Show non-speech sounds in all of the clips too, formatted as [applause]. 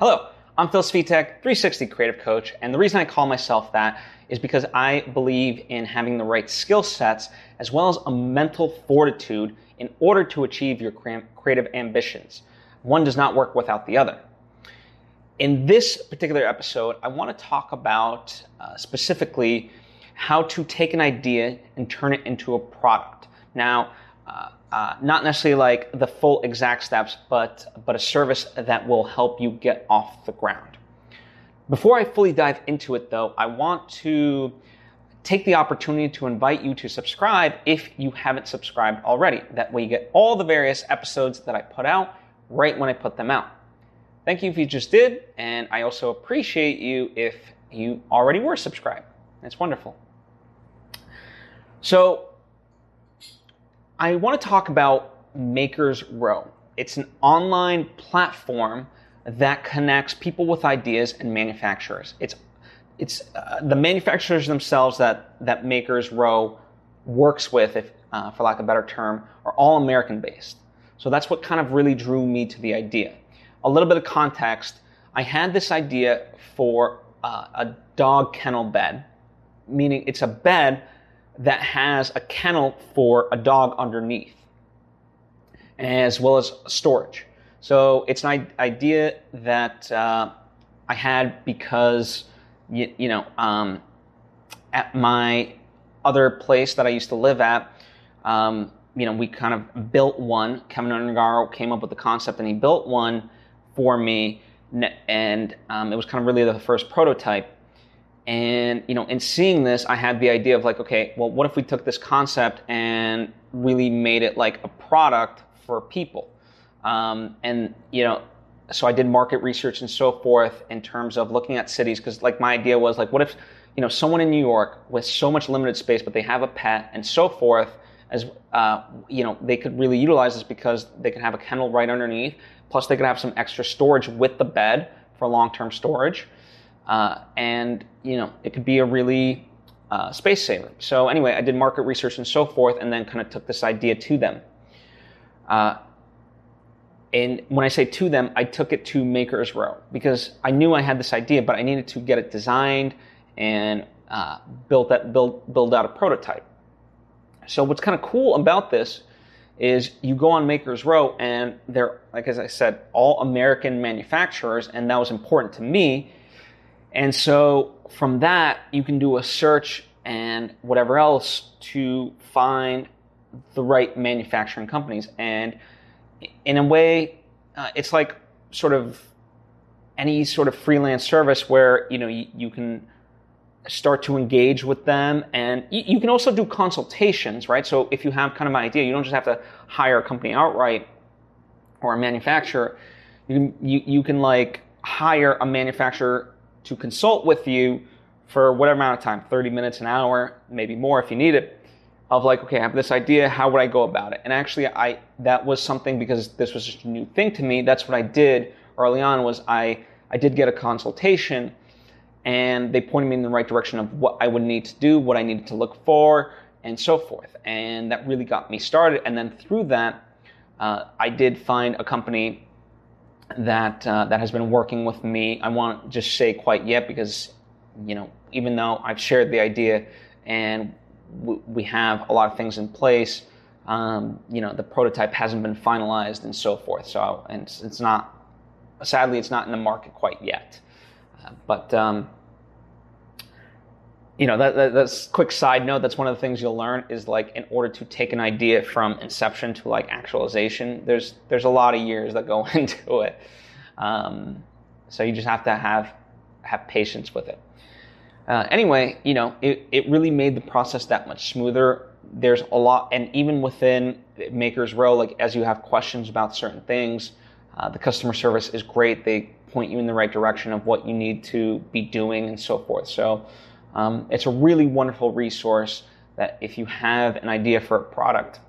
Hello, I'm Phil Svitek, 360 Creative Coach, and the reason I call myself that is because I believe in having the right skill sets as well as a mental fortitude in order to achieve your creative ambitions. One does not work without the other. In this particular episode, I want to talk about uh, specifically how to take an idea and turn it into a product. Now, uh, uh, not necessarily like the full exact steps, but but a service that will help you get off the ground. Before I fully dive into it, though, I want to take the opportunity to invite you to subscribe if you haven't subscribed already. That way, you get all the various episodes that I put out right when I put them out. Thank you if you just did, and I also appreciate you if you already were subscribed. That's wonderful. So, I want to talk about Maker's Row. It's an online platform that connects people with ideas and manufacturers. It's it's uh, the manufacturers themselves that that Maker's Row works with, if uh, for lack of a better term, are all American based. So that's what kind of really drew me to the idea. A little bit of context: I had this idea for uh, a dog kennel bed, meaning it's a bed that has a kennel for a dog underneath, as well as storage. So it's an idea that uh, I had because, you, you know, um, at my other place that I used to live at, um, you know, we kind of built one. Kevin Ungaro came up with the concept and he built one for me, and um, it was kind of really the first prototype. And you know, in seeing this, I had the idea of like, okay, well, what if we took this concept and really made it like a product for people? Um, and you know, so I did market research and so forth in terms of looking at cities because like my idea was like, what if you know someone in New York with so much limited space, but they have a pet and so forth, as uh, you know, they could really utilize this because they could have a kennel right underneath. Plus, they could have some extra storage with the bed for long-term storage. Uh, and you know it could be a really uh, space saver. So anyway, I did market research and so forth, and then kind of took this idea to them. Uh, and when I say to them, I took it to Maker's Row because I knew I had this idea, but I needed to get it designed and uh, build that build build out a prototype. So what's kind of cool about this is you go on Maker's Row and they're like as I said, all American manufacturers, and that was important to me and so from that, you can do a search and whatever else to find the right manufacturing companies. And in a way, uh, it's like sort of any sort of freelance service where you know you, you can start to engage with them. And you, you, can also do consultations right? So if you have kind of an idea you don't just have to hire a company outright or a manufacturer. You can you, you can like hire a manufacturer to consult with you for whatever amount of time 30 minutes, an hour, maybe more if you need it of like, okay, I have this idea, how would I go about it? And actually, I that was something because this was just a new thing to me. That's what I did early on. Was I I did get a consultation, and they pointed me in the right direction of what I would need to do, what I needed to look for, and so forth. And that really got me started. And then through that, uh, I did find a company that uh, that has been working with me. I won't just say quite yet because you know even though I've shared the idea and w- we have a lot of things in place, um, you know the prototype hasn't been finalized and so forth. So and it's, it's not sadly it's not in the market quite yet. Uh, but um, you know that, that, that's quick side note that's one of the things you'll learn is like in order to take an idea from inception to like actualization there's there's a lot of years that go [laughs] into it. Um, so you just have to have have patience with it. Uh, anyway you know it, it really made the process that much smoother. There's a lot and even within Maker's Row like as you have questions about certain things uh, the customer service is great. They point you in the right direction of what you need to be doing and so forth. So um, it's a really wonderful resource that if you have an idea for a product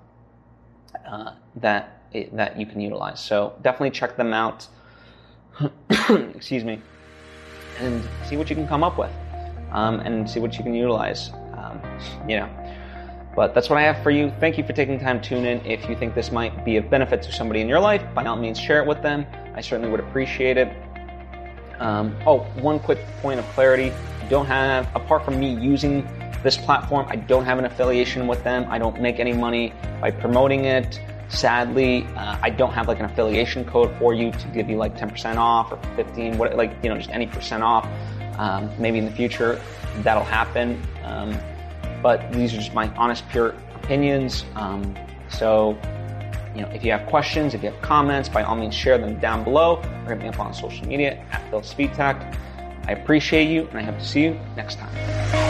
uh, that it, that you can utilize. So definitely check them out. [coughs] Excuse me, and see what you can come up with, um, and see what you can utilize. Um, you know. But that's what I have for you. Thank you for taking time to tune in. If you think this might be of benefit to somebody in your life, by all means share it with them. I certainly would appreciate it. Um, oh, one quick point of clarity. Don't have, apart from me using this platform, I don't have an affiliation with them. I don't make any money by promoting it. Sadly, uh, I don't have like an affiliation code for you to give you like 10% off or 15, what, like, you know, just any percent off. Um, maybe in the future that'll happen. Um, but these are just my honest, pure opinions. Um, so, you know, if you have questions, if you have comments, by all means share them down below or hit me up on social media at Phil Svitek. I appreciate you and I hope to see you next time.